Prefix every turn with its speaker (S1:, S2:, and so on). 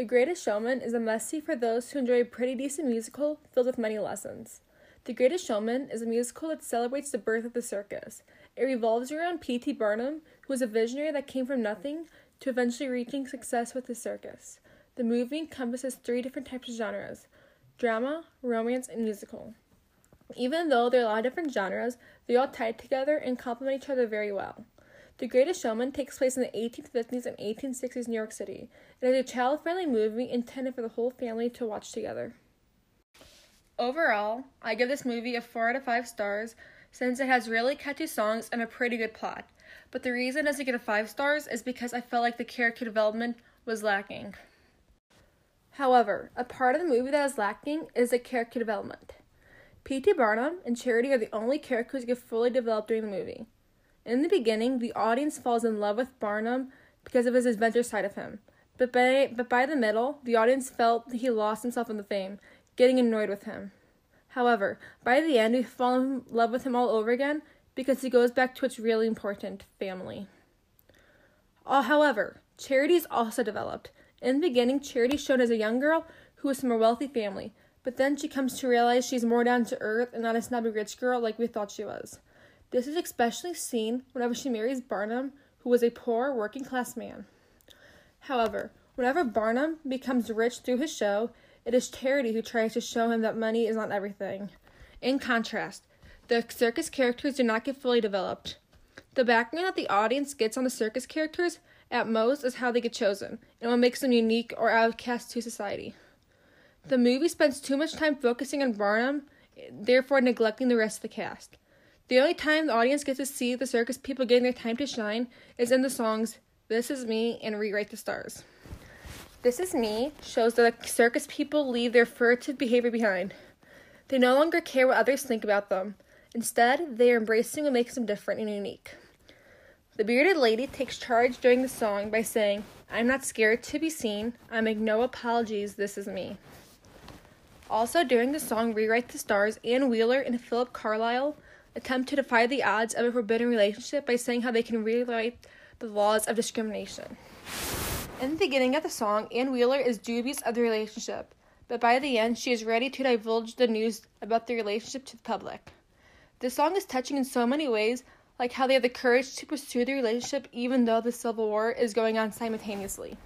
S1: The Greatest Showman is a must-see for those who enjoy a pretty decent musical filled with many lessons. The Greatest Showman is a musical that celebrates the birth of the circus. It revolves around P.T. Barnum, who was a visionary that came from nothing to eventually reaching success with the circus. The movie encompasses three different types of genres drama, romance, and musical. Even though there are a lot of different genres, they all tie together and complement each other very well. The Greatest Showman takes place in the 1850s and 1860s New York City. It is a child friendly movie intended for the whole family to watch together. Overall, I give this movie a 4 out of 5 stars since it has really catchy songs and a pretty good plot. But the reason it doesn't get a 5 stars is because I felt like the character development was lacking. However, a part of the movie that is lacking is the character development. P.T. Barnum and Charity are the only characters who get fully developed during the movie. In the beginning, the audience falls in love with Barnum because of his adventure side of him. But by, but by the middle, the audience felt he lost himself in the fame, getting annoyed with him. However, by the end, we fall in love with him all over again because he goes back to what's really important family. Uh, however, Charity is also developed. In the beginning, Charity shown as a young girl who was from a wealthy family, but then she comes to realize she's more down to earth and not a snobby rich girl like we thought she was. This is especially seen whenever she marries Barnum, who was a poor working class man. However, whenever Barnum becomes rich through his show, it is Charity who tries to show him that money is not everything. In contrast, the circus characters do not get fully developed. The background that the audience gets on the circus characters, at most, is how they get chosen, and what makes them unique or outcast to society. The movie spends too much time focusing on Barnum, therefore neglecting the rest of the cast. The only time the audience gets to see the circus people getting their time to shine is in the songs This Is Me and Rewrite the Stars. This Is Me shows that the circus people leave their furtive behavior behind. They no longer care what others think about them. Instead, they are embracing what makes them different and unique. The bearded lady takes charge during the song by saying, I'm not scared to be seen. I make no apologies. This is me. Also, during the song Rewrite the Stars, Anne Wheeler and Phillip Carlyle attempt to defy the odds of a forbidden relationship by saying how they can rewrite the laws of discrimination. In the beginning of the song, Anne Wheeler is dubious of the relationship, but by the end, she is ready to divulge the news about the relationship to the public. The song is touching in so many ways, like how they have the courage to pursue the relationship even though the Civil War is going on simultaneously.